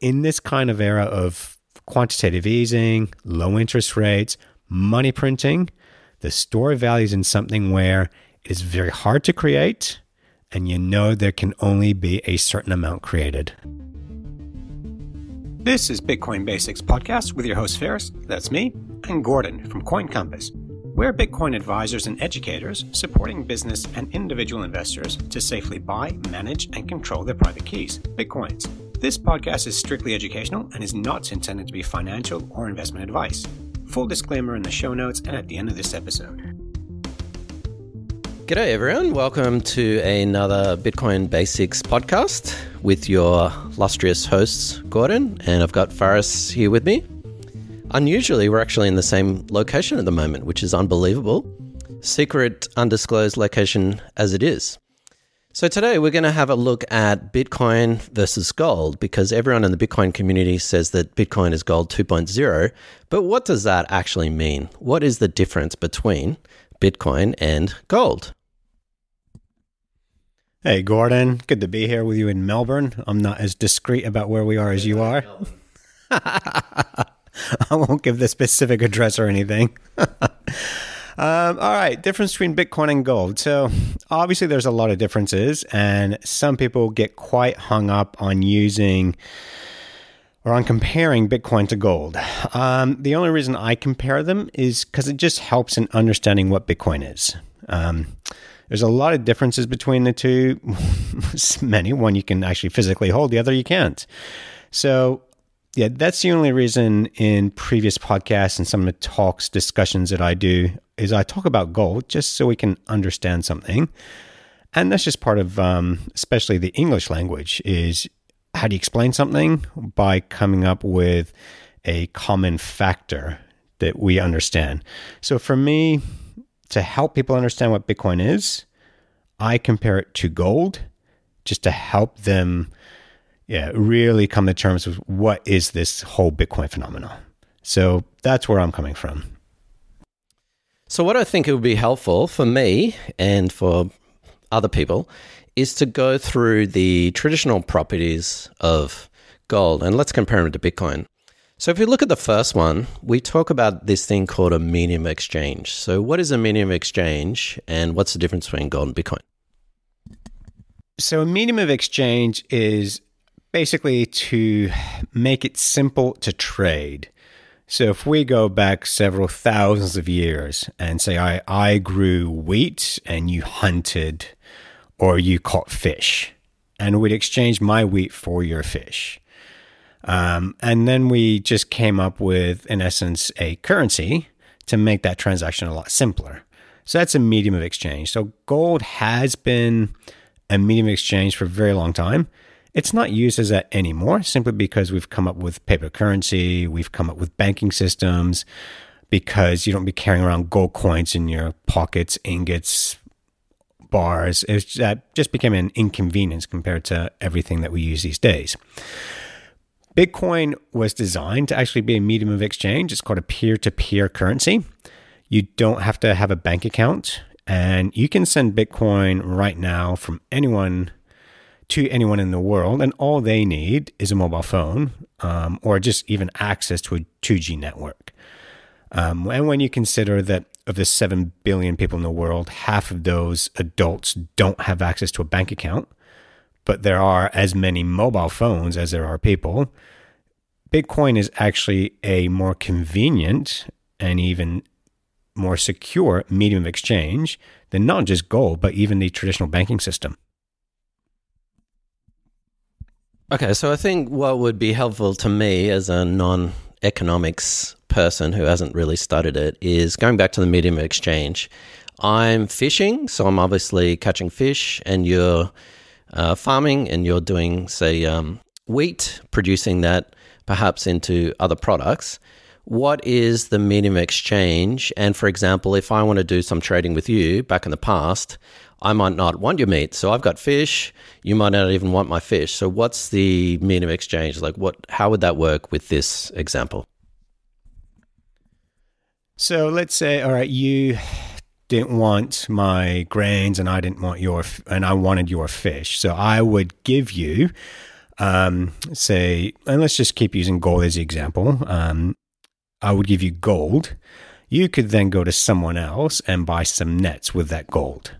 in this kind of era of quantitative easing, low interest rates, money printing, the store value is in something where it is very hard to create, and you know there can only be a certain amount created. This is Bitcoin Basics Podcast with your host Ferris, that's me, and Gordon from Coin Compass. We're Bitcoin advisors and educators supporting business and individual investors to safely buy, manage, and control their private keys, Bitcoins. This podcast is strictly educational and is not intended to be financial or investment advice. Full disclaimer in the show notes and at the end of this episode. G'day, everyone. Welcome to another Bitcoin Basics podcast with your illustrious hosts, Gordon, and I've got Ferris here with me. Unusually, we're actually in the same location at the moment, which is unbelievable. Secret, undisclosed location as it is. So, today we're going to have a look at Bitcoin versus gold because everyone in the Bitcoin community says that Bitcoin is gold 2.0. But what does that actually mean? What is the difference between Bitcoin and gold? Hey, Gordon. Good to be here with you in Melbourne. I'm not as discreet about where we are as you are. I won't give the specific address or anything. Um, all right, difference between Bitcoin and gold. So, obviously, there's a lot of differences, and some people get quite hung up on using or on comparing Bitcoin to gold. Um, the only reason I compare them is because it just helps in understanding what Bitcoin is. Um, there's a lot of differences between the two. Many. One you can actually physically hold, the other you can't. So, yeah, that's the only reason in previous podcasts and some of the talks, discussions that I do is I talk about gold just so we can understand something. And that's just part of, um, especially the English language, is how do you explain something by coming up with a common factor that we understand. So for me, to help people understand what Bitcoin is, I compare it to gold just to help them yeah, really come to terms with what is this whole Bitcoin phenomenon. So that's where I'm coming from. So, what I think it would be helpful for me and for other people is to go through the traditional properties of gold and let's compare them to Bitcoin. So, if we look at the first one, we talk about this thing called a medium exchange. So, what is a medium exchange and what's the difference between gold and Bitcoin? So, a medium of exchange is basically to make it simple to trade. So if we go back several thousands of years and say I, I grew wheat and you hunted or you caught fish and we'd exchange my wheat for your fish. Um, and then we just came up with, in essence, a currency to make that transaction a lot simpler. So that's a medium of exchange. So gold has been a medium of exchange for a very long time. It's not used as that anymore simply because we've come up with paper currency, we've come up with banking systems, because you don't be carrying around gold coins in your pockets, ingots, bars. It's, that just became an inconvenience compared to everything that we use these days. Bitcoin was designed to actually be a medium of exchange. It's called a peer to peer currency. You don't have to have a bank account, and you can send Bitcoin right now from anyone to anyone in the world, and all they need is a mobile phone um, or just even access to a 2G network. Um, and when you consider that of the 7 billion people in the world, half of those adults don't have access to a bank account, but there are as many mobile phones as there are people, Bitcoin is actually a more convenient and even more secure medium of exchange than not just gold, but even the traditional banking system. Okay, so I think what would be helpful to me as a non economics person who hasn't really studied it is going back to the medium of exchange. I'm fishing, so I'm obviously catching fish, and you're uh, farming and you're doing, say, um, wheat, producing that perhaps into other products. What is the medium of exchange? And for example, if I want to do some trading with you back in the past, I might not want your meat. So I've got fish. You might not even want my fish. So what's the mean of exchange? Like what? How would that work with this example? So let's say, all right, you didn't want my grains and I didn't want your, and I wanted your fish. So I would give you um, say, and let's just keep using gold as the example. Um, I would give you gold. You could then go to someone else and buy some nets with that gold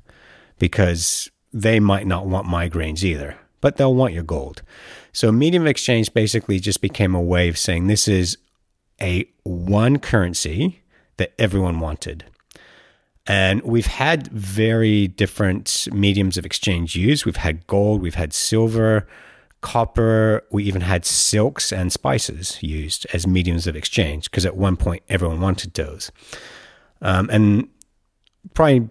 because they might not want my grains either, but they'll want your gold. So, medium of exchange basically just became a way of saying this is a one currency that everyone wanted. And we've had very different mediums of exchange used. We've had gold, we've had silver, copper, we even had silks and spices used as mediums of exchange because at one point everyone wanted those. Um, and probably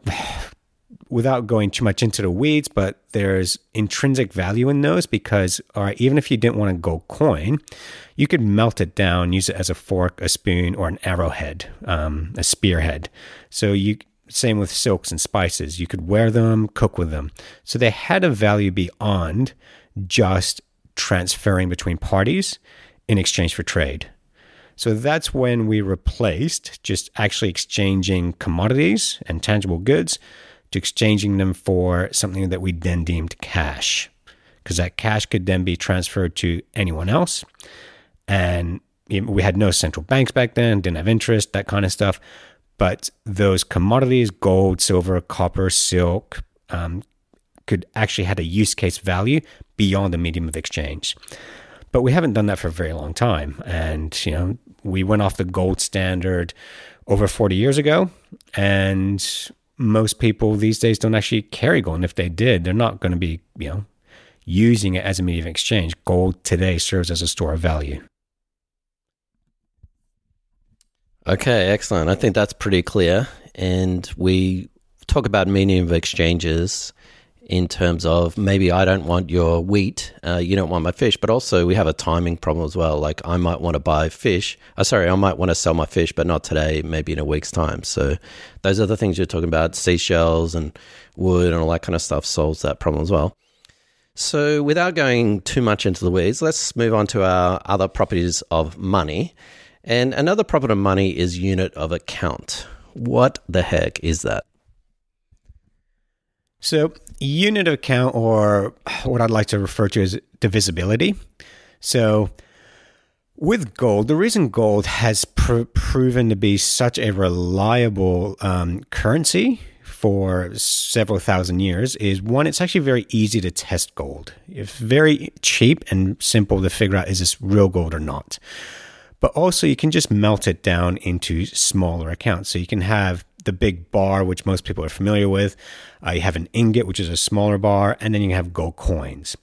without going too much into the weeds, but there's intrinsic value in those because, all right, even if you didn't want to go coin, you could melt it down, use it as a fork, a spoon, or an arrowhead, um, a spearhead. So you, same with silks and spices, you could wear them, cook with them. So they had a value beyond just transferring between parties in exchange for trade. So that's when we replaced just actually exchanging commodities and tangible goods to exchanging them for something that we then deemed cash, because that cash could then be transferred to anyone else. And we had no central banks back then, didn't have interest, that kind of stuff. But those commodities, gold, silver, copper, silk, um, could actually had a use case value beyond the medium of exchange. But we haven't done that for a very long time. And, you know, we went off the gold standard over 40 years ago. And most people these days don't actually carry gold. And if they did, they're not going to be, you know, using it as a medium of exchange. Gold today serves as a store of value. Okay, excellent. I think that's pretty clear. And we talk about medium of exchanges in terms of maybe I don't want your wheat, uh, you don't want my fish, but also we have a timing problem as well. Like I might want to buy fish. Uh, sorry, I might want to sell my fish, but not today, maybe in a week's time. So those are the things you're talking about. Seashells and wood and all that kind of stuff solves that problem as well. So without going too much into the weeds, let's move on to our other properties of money. And another property of money is unit of account. What the heck is that? So, unit of account, or what I'd like to refer to as divisibility. So, with gold, the reason gold has pr- proven to be such a reliable um, currency for several thousand years is one, it's actually very easy to test gold. It's very cheap and simple to figure out is this real gold or not. But also, you can just melt it down into smaller accounts. So, you can have the big bar, which most people are familiar with. Uh, you have an ingot, which is a smaller bar, and then you have gold coins.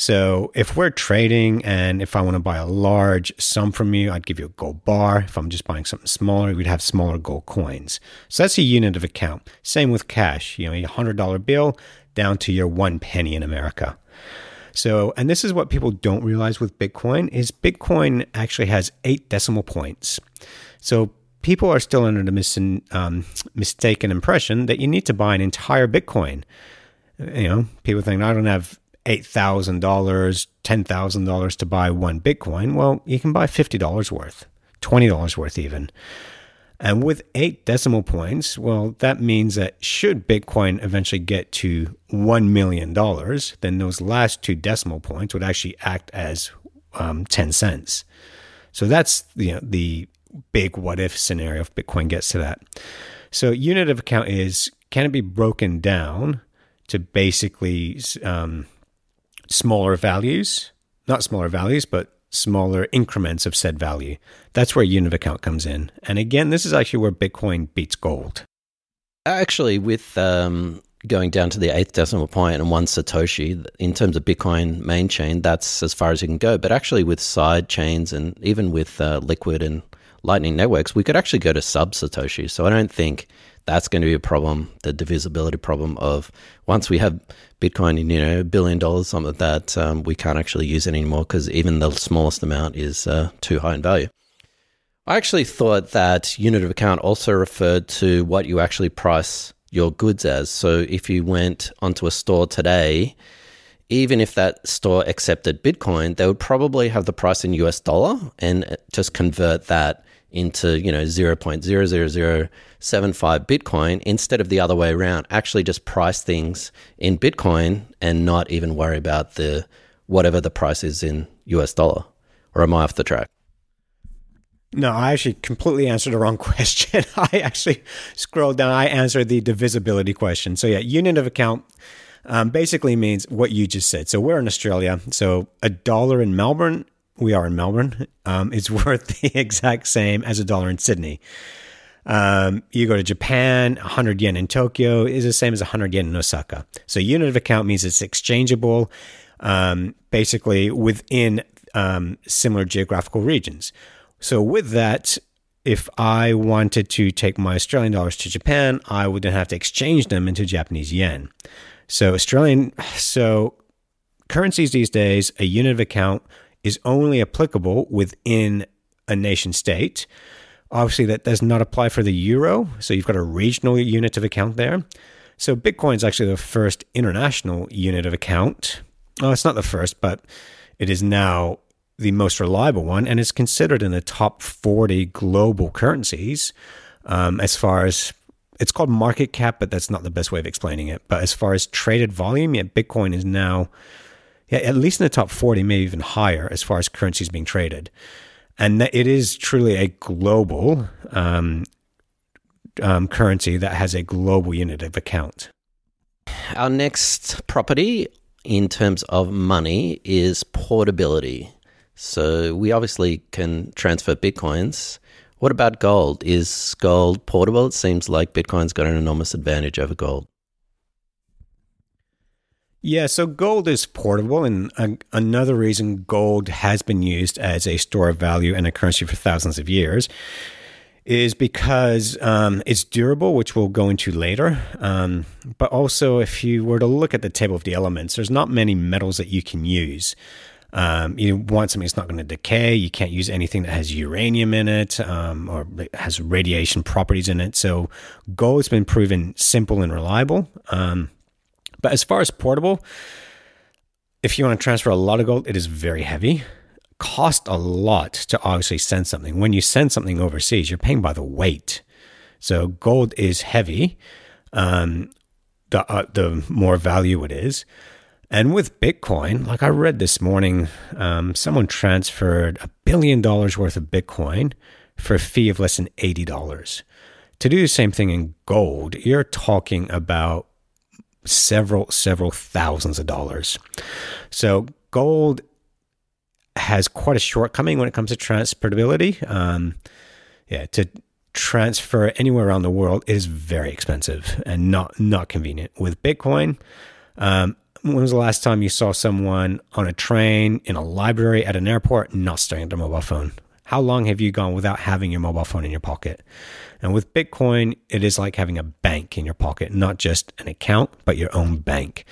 So if we're trading and if I want to buy a large sum from you, I'd give you a gold bar. If I'm just buying something smaller, we'd have smaller gold coins. So that's a unit of account. Same with cash, you know, a hundred dollar bill down to your one penny in America. So, and this is what people don't realize with Bitcoin is Bitcoin actually has eight decimal points. So people are still under the mis- um, mistaken impression that you need to buy an entire Bitcoin. You know, people think I don't have eight thousand dollars, ten thousand dollars to buy one Bitcoin. Well, you can buy fifty dollars worth, twenty dollars worth even. And with eight decimal points, well, that means that should Bitcoin eventually get to $1 million, then those last two decimal points would actually act as um, 10 cents. So that's you know, the big what if scenario if Bitcoin gets to that. So, unit of account is can it be broken down to basically um, smaller values? Not smaller values, but smaller increments of said value. That's where unit of account comes in. And again, this is actually where Bitcoin beats gold. Actually, with um, going down to the eighth decimal point and one Satoshi in terms of Bitcoin main chain, that's as far as you can go. But actually, with side chains and even with uh, Liquid and Lightning networks, we could actually go to sub Satoshi. So I don't think that's going to be a problem, the divisibility problem of once we have Bitcoin in, you know, a billion dollars, something that, um, we can't actually use it anymore because even the smallest amount is uh, too high in value. I actually thought that unit of account also referred to what you actually price your goods as. So if you went onto a store today, even if that store accepted Bitcoin, they would probably have the price in US dollar and just convert that into, you know, 0.00075 Bitcoin instead of the other way around. Actually just price things in Bitcoin and not even worry about the whatever the price is in US dollar? Or am I off the track? No, I actually completely answered the wrong question. I actually scrolled down. I answered the divisibility question. So, yeah, unit of account um, basically means what you just said. So, we're in Australia. So, a dollar in Melbourne, we are in Melbourne, um, is worth the exact same as a dollar in Sydney. Um, you go to Japan, 100 yen in Tokyo is the same as 100 yen in Osaka. So, unit of account means it's exchangeable um, basically within um, similar geographical regions. So, with that, if I wanted to take my Australian dollars to Japan, I would then have to exchange them into Japanese yen. So, Australian, so currencies these days, a unit of account is only applicable within a nation state. Obviously, that does not apply for the euro. So, you've got a regional unit of account there. So, Bitcoin is actually the first international unit of account. Oh, it's not the first, but it is now the most reliable one, and is considered in the top 40 global currencies um, as far as it's called market cap, but that's not the best way of explaining it. But as far as traded volume, yeah, Bitcoin is now at least in the top 40, maybe even higher as far as currencies being traded. And it is truly a global um, um, currency that has a global unit of account. Our next property in terms of money is portability. So we obviously can transfer bitcoins. What about gold? Is gold portable? It seems like Bitcoin's got an enormous advantage over gold. Yeah, so gold is portable, and another reason gold has been used as a store of value and a currency for thousands of years is because um, it's durable, which we'll go into later. Um, but also, if you were to look at the table of the elements, there's not many metals that you can use. Um, you want something that's not going to decay. You can't use anything that has uranium in it um, or has radiation properties in it. So gold's been proven simple and reliable. Um, but as far as portable, if you want to transfer a lot of gold, it is very heavy. Cost a lot to obviously send something. When you send something overseas, you're paying by the weight. So gold is heavy. Um, the uh, the more value it is. And with Bitcoin, like I read this morning, um, someone transferred a billion dollars worth of Bitcoin for a fee of less than $80. To do the same thing in gold, you're talking about several, several thousands of dollars. So gold has quite a shortcoming when it comes to transportability. Um, yeah, to transfer anywhere around the world is very expensive and not not convenient. With Bitcoin, um, when was the last time you saw someone on a train, in a library, at an airport, not staring at their mobile phone? How long have you gone without having your mobile phone in your pocket? And with Bitcoin, it is like having a bank in your pocket, not just an account, but your own bank.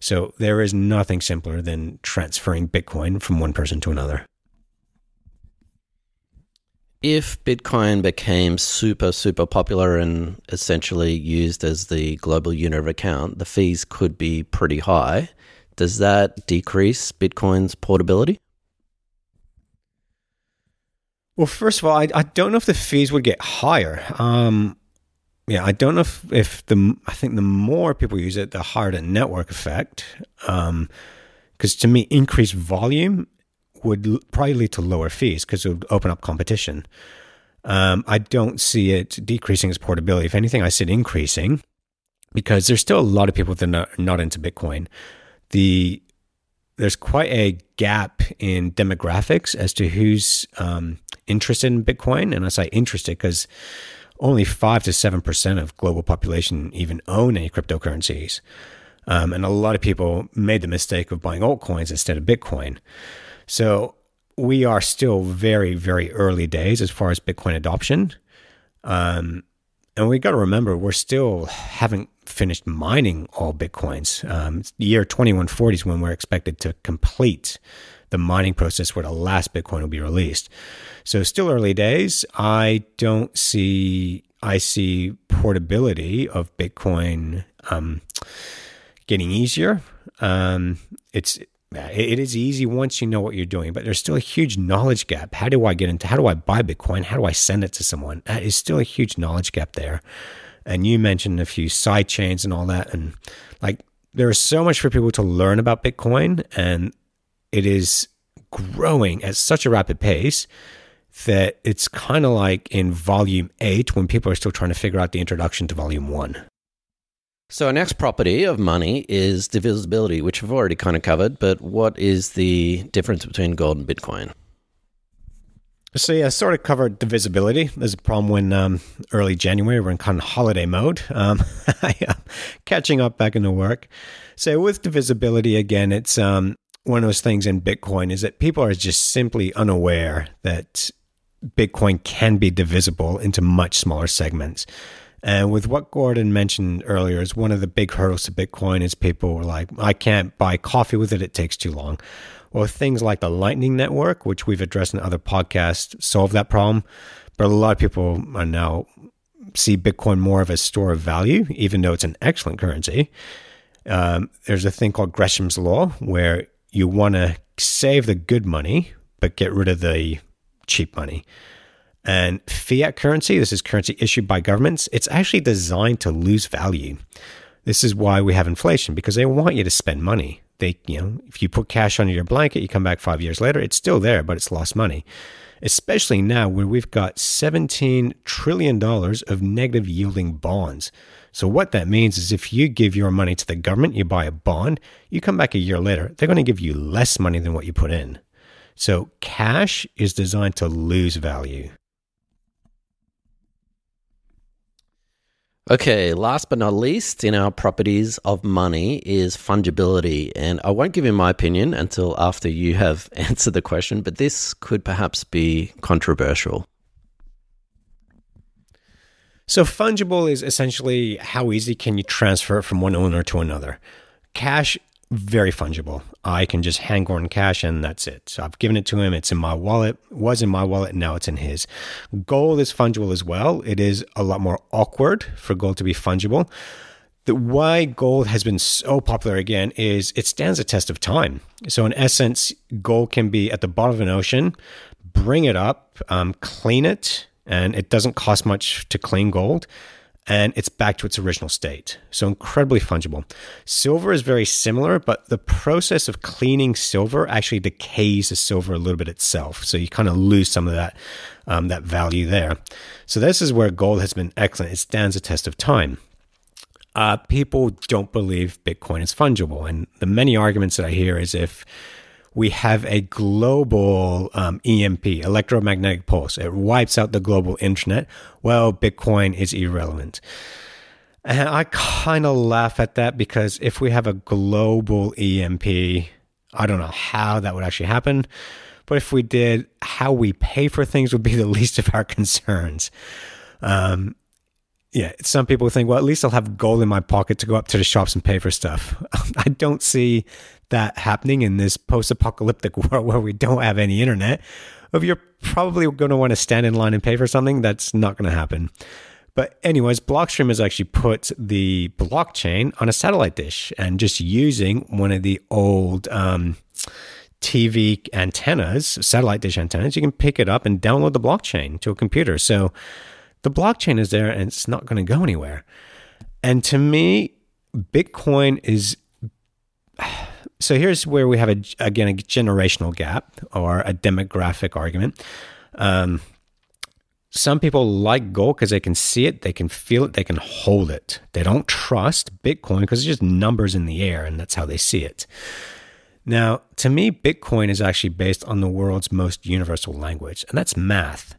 So there is nothing simpler than transferring Bitcoin from one person to another if Bitcoin became super, super popular and essentially used as the global unit of account, the fees could be pretty high. Does that decrease Bitcoin's portability? Well, first of all, I, I don't know if the fees would get higher. Um, yeah, I don't know if, if the I think the more people use it, the higher the network effect. Because um, to me, increased volume would probably lead to lower fees because it would open up competition. Um, I don't see it decreasing its portability. If anything, I see it increasing because there's still a lot of people that are not, not into Bitcoin. The there's quite a gap in demographics as to who's um, interested in Bitcoin, and I say interested because only five to seven percent of global population even own any cryptocurrencies, um, and a lot of people made the mistake of buying altcoins instead of Bitcoin. So we are still very, very early days as far as Bitcoin adoption. Um, and we got to remember, we're still haven't finished mining all Bitcoins. Um, the year 2140 is when we're expected to complete the mining process where the last Bitcoin will be released. So still early days. I don't see, I see portability of Bitcoin um, getting easier. Um, it's it is easy once you know what you're doing, but there's still a huge knowledge gap. How do I get into, how do I buy Bitcoin? How do I send it to someone? That is still a huge knowledge gap there. And you mentioned a few side chains and all that. And like, there is so much for people to learn about Bitcoin. And it is growing at such a rapid pace that it's kind of like in volume eight when people are still trying to figure out the introduction to volume one. So, our next property of money is divisibility, which we've already kind of covered. But what is the difference between gold and Bitcoin? So yeah, I sort of covered divisibility. There's a problem when um, early January we're in kind of holiday mode. Um, catching up back into work. So with divisibility again, it's um, one of those things in Bitcoin is that people are just simply unaware that Bitcoin can be divisible into much smaller segments. And with what Gordon mentioned earlier, is one of the big hurdles to Bitcoin is people were like, I can't buy coffee with it; it takes too long or things like the Lightning Network, which we've addressed in other podcasts, solve that problem. But a lot of people are now see Bitcoin more of a store of value, even though it's an excellent currency. Um, there's a thing called Gresham's Law, where you want to save the good money, but get rid of the cheap money. And fiat currency, this is currency issued by governments, it's actually designed to lose value. This is why we have inflation, because they want you to spend money they, you know, if you put cash under your blanket, you come back five years later, it's still there, but it's lost money. Especially now where we've got $17 trillion of negative yielding bonds. So, what that means is if you give your money to the government, you buy a bond, you come back a year later, they're going to give you less money than what you put in. So, cash is designed to lose value. Okay, last but not least in our properties of money is fungibility. And I won't give you my opinion until after you have answered the question, but this could perhaps be controversial. So, fungible is essentially how easy can you transfer it from one owner to another. Cash very fungible. I can just hand Gordon cash and that's it. So I've given it to him. It's in my wallet, was in my wallet, now it's in his. Gold is fungible as well. It is a lot more awkward for gold to be fungible. The why gold has been so popular again is it stands a test of time. So in essence, gold can be at the bottom of an ocean, bring it up, um, clean it, and it doesn't cost much to clean gold and it's back to its original state. So incredibly fungible. Silver is very similar, but the process of cleaning silver actually decays the silver a little bit itself. So you kind of lose some of that um, that value there. So this is where gold has been excellent. It stands a test of time. Uh, people don't believe Bitcoin is fungible, and the many arguments that I hear is if we have a global um, EMP, electromagnetic pulse. It wipes out the global internet. Well, Bitcoin is irrelevant. And I kind of laugh at that because if we have a global EMP, I don't know how that would actually happen. But if we did, how we pay for things would be the least of our concerns. Um, yeah, some people think, well, at least I'll have gold in my pocket to go up to the shops and pay for stuff. I don't see that happening in this post apocalyptic world where we don't have any internet. If you're probably going to want to stand in line and pay for something, that's not going to happen. But, anyways, Blockstream has actually put the blockchain on a satellite dish and just using one of the old um, TV antennas, satellite dish antennas, you can pick it up and download the blockchain to a computer. So, the blockchain is there and it's not going to go anywhere. And to me, Bitcoin is. So here's where we have a, again a generational gap or a demographic argument. Um, some people like gold because they can see it, they can feel it, they can hold it. They don't trust Bitcoin because it's just numbers in the air and that's how they see it. Now, to me, Bitcoin is actually based on the world's most universal language, and that's math.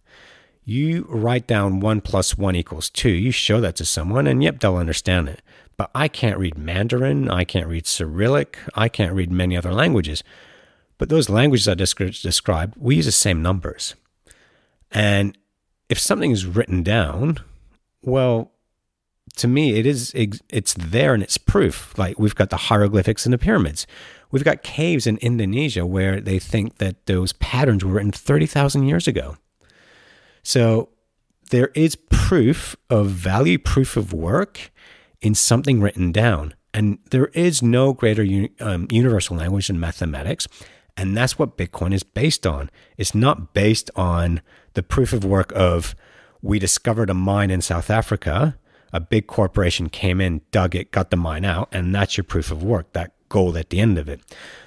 You write down one plus one equals two. You show that to someone, and yep, they'll understand it. But I can't read Mandarin. I can't read Cyrillic. I can't read many other languages. But those languages I described, we use the same numbers. And if something is written down, well, to me, it is it's there and it's proof. Like we've got the hieroglyphics in the pyramids. We've got caves in Indonesia where they think that those patterns were written 30,000 years ago. So there is proof of value, proof of work in something written down. And there is no greater um, universal language than mathematics. And that's what Bitcoin is based on. It's not based on the proof of work of we discovered a mine in South Africa, a big corporation came in, dug it, got the mine out, and that's your proof of work. That gold at the end of it.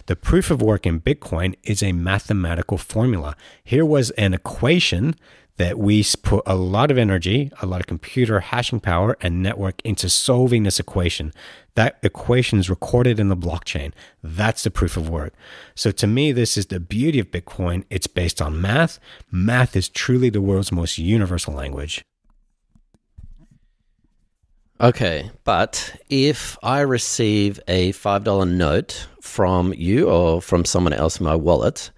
The proof of work in Bitcoin is a mathematical formula. Here was an equation that we put a lot of energy, a lot of computer hashing power, and network into solving this equation. That equation is recorded in the blockchain. That's the proof of work. So to me, this is the beauty of Bitcoin. It's based on math. Math is truly the world's most universal language. Okay, but if I receive a $5 note from you or from someone else in my wallet,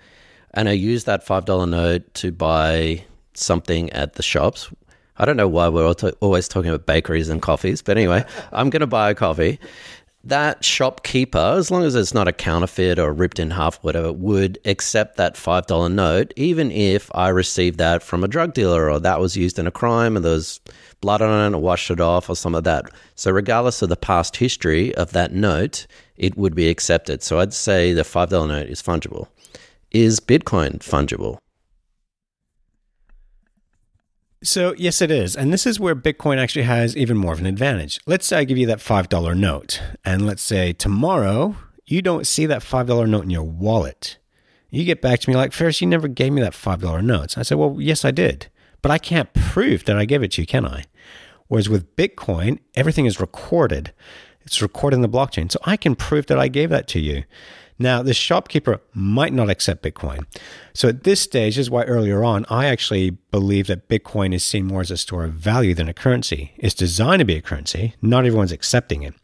and I use that $5 note to buy something at the shops. I don't know why we're always talking about bakeries and coffees, but anyway, I'm going to buy a coffee. That shopkeeper, as long as it's not a counterfeit or ripped in half, whatever, would accept that $5 note, even if I received that from a drug dealer or that was used in a crime and there was blood on it or washed it off or some of that. So, regardless of the past history of that note, it would be accepted. So, I'd say the $5 note is fungible. Is Bitcoin fungible? So, yes, it is. And this is where Bitcoin actually has even more of an advantage. Let's say I give you that $5 note, and let's say tomorrow you don't see that $5 note in your wallet. You get back to me like, Ferris, you never gave me that $5 note. I said, Well, yes, I did. But I can't prove that I gave it to you, can I? Whereas with Bitcoin, everything is recorded. It's recorded in the blockchain. So I can prove that I gave that to you. Now, the shopkeeper might not accept Bitcoin. So at this stage, is why earlier on, I actually believe that Bitcoin is seen more as a store of value than a currency. It's designed to be a currency. Not everyone's accepting it.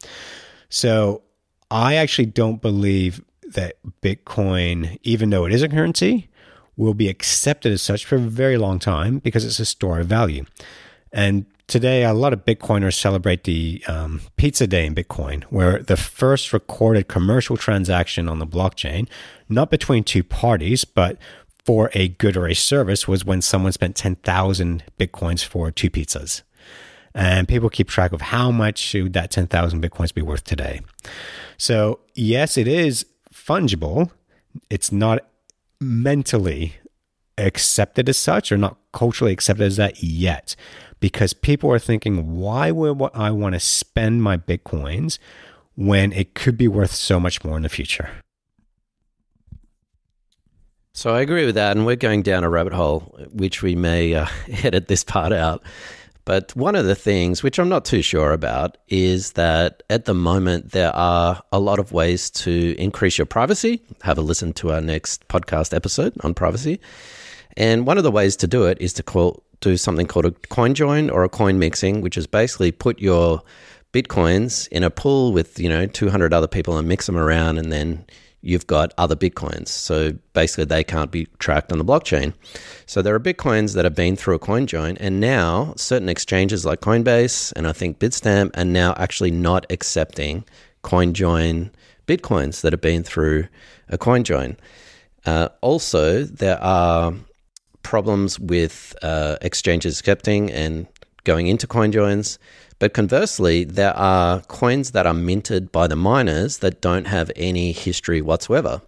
So I actually don't believe that Bitcoin, even though it is a currency, will be accepted as such for a very long time because it's a store of value. And Today, a lot of Bitcoiners celebrate the um, Pizza Day in Bitcoin, where the first recorded commercial transaction on the blockchain, not between two parties, but for a good or a service, was when someone spent 10,000 Bitcoins for two pizzas. And people keep track of how much should that 10,000 Bitcoins be worth today. So, yes, it is fungible. It's not mentally accepted as such or not culturally accepted as that yet because people are thinking, why would I want to spend my Bitcoins when it could be worth so much more in the future? So I agree with that. And we're going down a rabbit hole, which we may uh, edit this part out. But one of the things, which I'm not too sure about, is that at the moment there are a lot of ways to increase your privacy. Have a listen to our next podcast episode on privacy. And one of the ways to do it is to call, do something called a coin join or a coin mixing, which is basically put your bitcoins in a pool with you know 200 other people and mix them around, and then you've got other bitcoins. So basically, they can't be tracked on the blockchain. So there are bitcoins that have been through a coin join, and now certain exchanges like Coinbase and I think Bitstamp are now actually not accepting coin join bitcoins that have been through a coin join. Uh, also, there are problems with uh, exchanges accepting and going into coin joins. But conversely, there are coins that are minted by the miners that don't have any history whatsoever.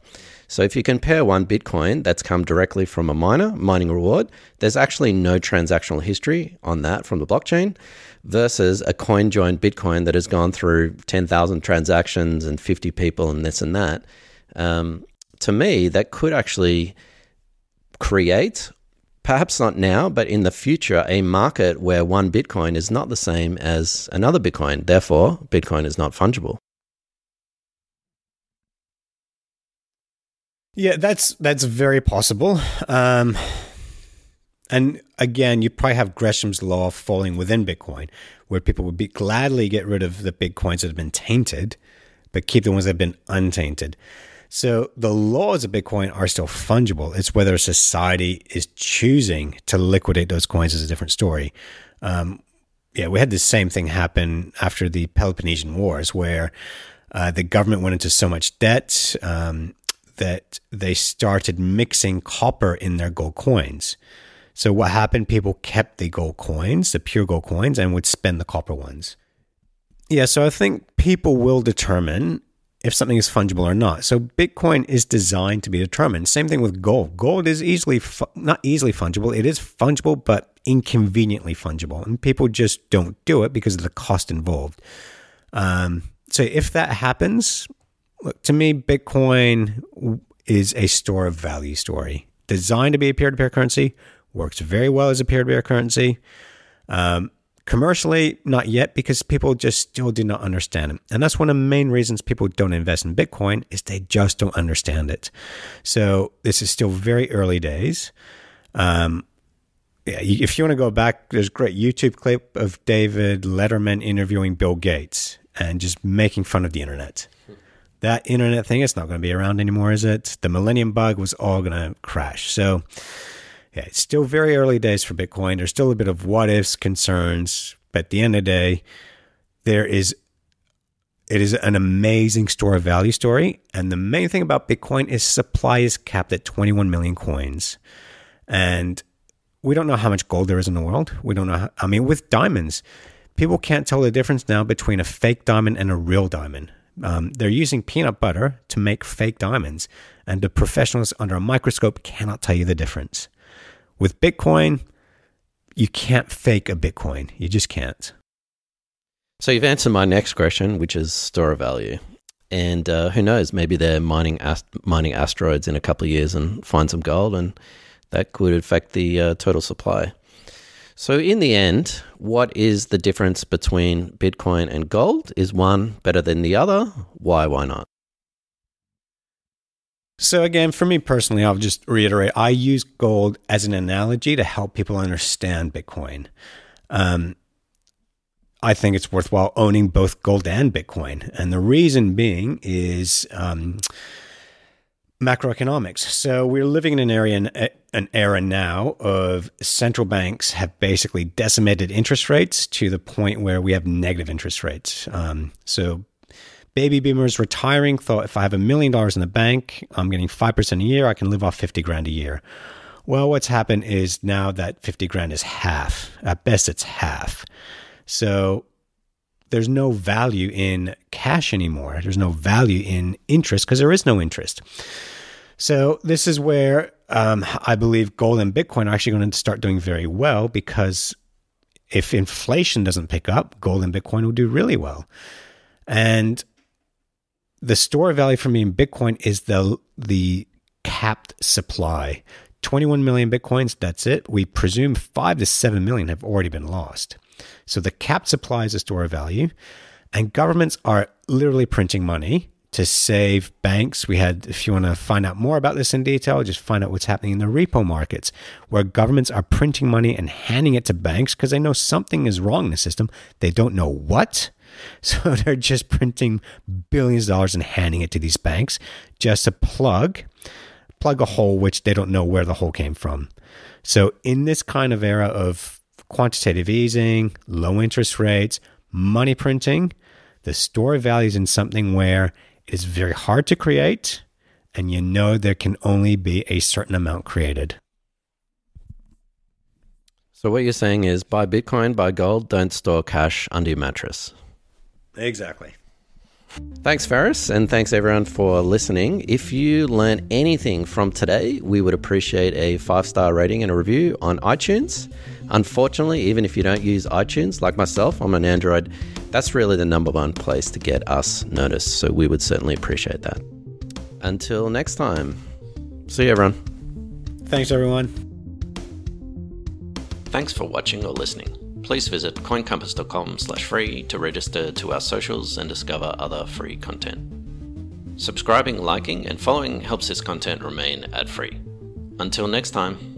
So if you compare one Bitcoin that's come directly from a miner, mining reward, there's actually no transactional history on that from the blockchain versus a coin joined Bitcoin that has gone through 10,000 transactions and 50 people and this and that. Um, to me, that could actually create perhaps not now, but in the future, a market where one Bitcoin is not the same as another Bitcoin. Therefore, Bitcoin is not fungible. Yeah, that's that's very possible. Um, and again, you probably have Gresham's law falling within Bitcoin, where people would be gladly get rid of the Bitcoins that have been tainted, but keep the ones that have been untainted. So the laws of Bitcoin are still fungible. It's whether society is choosing to liquidate those coins is a different story. Um, yeah, we had the same thing happen after the Peloponnesian Wars, where uh, the government went into so much debt um, that they started mixing copper in their gold coins. So what happened? People kept the gold coins, the pure gold coins, and would spend the copper ones. Yeah, so I think people will determine if something is fungible or not. So Bitcoin is designed to be determined. Same thing with gold. Gold is easily fu- not easily fungible. It is fungible, but inconveniently fungible, and people just don't do it because of the cost involved. Um, so if that happens, look, to me, Bitcoin is a store of value story designed to be a peer to peer currency, works very well as a peer to peer currency. Um, commercially, not yet because people just still do not understand it. And that's one of the main reasons people don't invest in Bitcoin is they just don't understand it. So this is still very early days. Um, yeah, if you want to go back, there's a great YouTube clip of David Letterman interviewing Bill Gates and just making fun of the internet that internet thing is not going to be around anymore, is it? The millennium bug was all going to crash. So, yeah, it's still very early days for Bitcoin. There's still a bit of what ifs, concerns, but at the end of the day, there is it is an amazing store of value story. And the main thing about Bitcoin is supply is capped at 21 million coins. And we don't know how much gold there is in the world. We don't know. How, I mean, with diamonds, people can't tell the difference now between a fake diamond and a real diamond. Um, they're using peanut butter to make fake diamonds, and the professionals under a microscope cannot tell you the difference. With Bitcoin, you can't fake a Bitcoin. You just can't. So you've answered my next question, which is store of value. And uh, who knows? Maybe they're mining ast- mining asteroids in a couple of years and find some gold, and that could affect the uh, total supply. So, in the end, what is the difference between Bitcoin and gold? Is one better than the other? Why, why not? So, again, for me personally, I'll just reiterate I use gold as an analogy to help people understand Bitcoin. Um, I think it's worthwhile owning both gold and Bitcoin. And the reason being is um, macroeconomics. So we're living in an area, an era now of central banks have basically decimated interest rates to the point where we have negative interest rates. Um, so baby boomers retiring thought if I have a million dollars in the bank, I'm getting 5% a year, I can live off 50 grand a year. Well, what's happened is now that 50 grand is half. At best, it's half. So there's no value in cash anymore. There's no value in interest because there is no interest. So this is where um, I believe gold and Bitcoin are actually going to start doing very well because if inflation doesn't pick up, gold and Bitcoin will do really well. And the store of value for me in Bitcoin is the the capped supply. 21 million bitcoins, that's it. We presume 5 to 7 million have already been lost. So the capped supply is a store of value, and governments are literally printing money to save banks. We had, if you want to find out more about this in detail, just find out what's happening in the repo markets, where governments are printing money and handing it to banks because they know something is wrong in the system. They don't know what. So they're just printing billions of dollars and handing it to these banks just to plug plug a hole which they don't know where the hole came from. So in this kind of era of quantitative easing, low interest rates, money printing, the store value is in something where it is very hard to create, and you know there can only be a certain amount created. So, what you're saying is buy Bitcoin, buy gold, don't store cash under your mattress. Exactly. Thanks, Ferris, and thanks everyone for listening. If you learn anything from today, we would appreciate a five star rating and a review on iTunes. Unfortunately, even if you don't use iTunes, like myself, I'm an Android, that's really the number one place to get us noticed. So we would certainly appreciate that. Until next time, see you, everyone. Thanks, everyone. Thanks for watching or listening. Please visit coincompass.com slash free to register to our socials and discover other free content. Subscribing, liking, and following helps this content remain ad free. Until next time.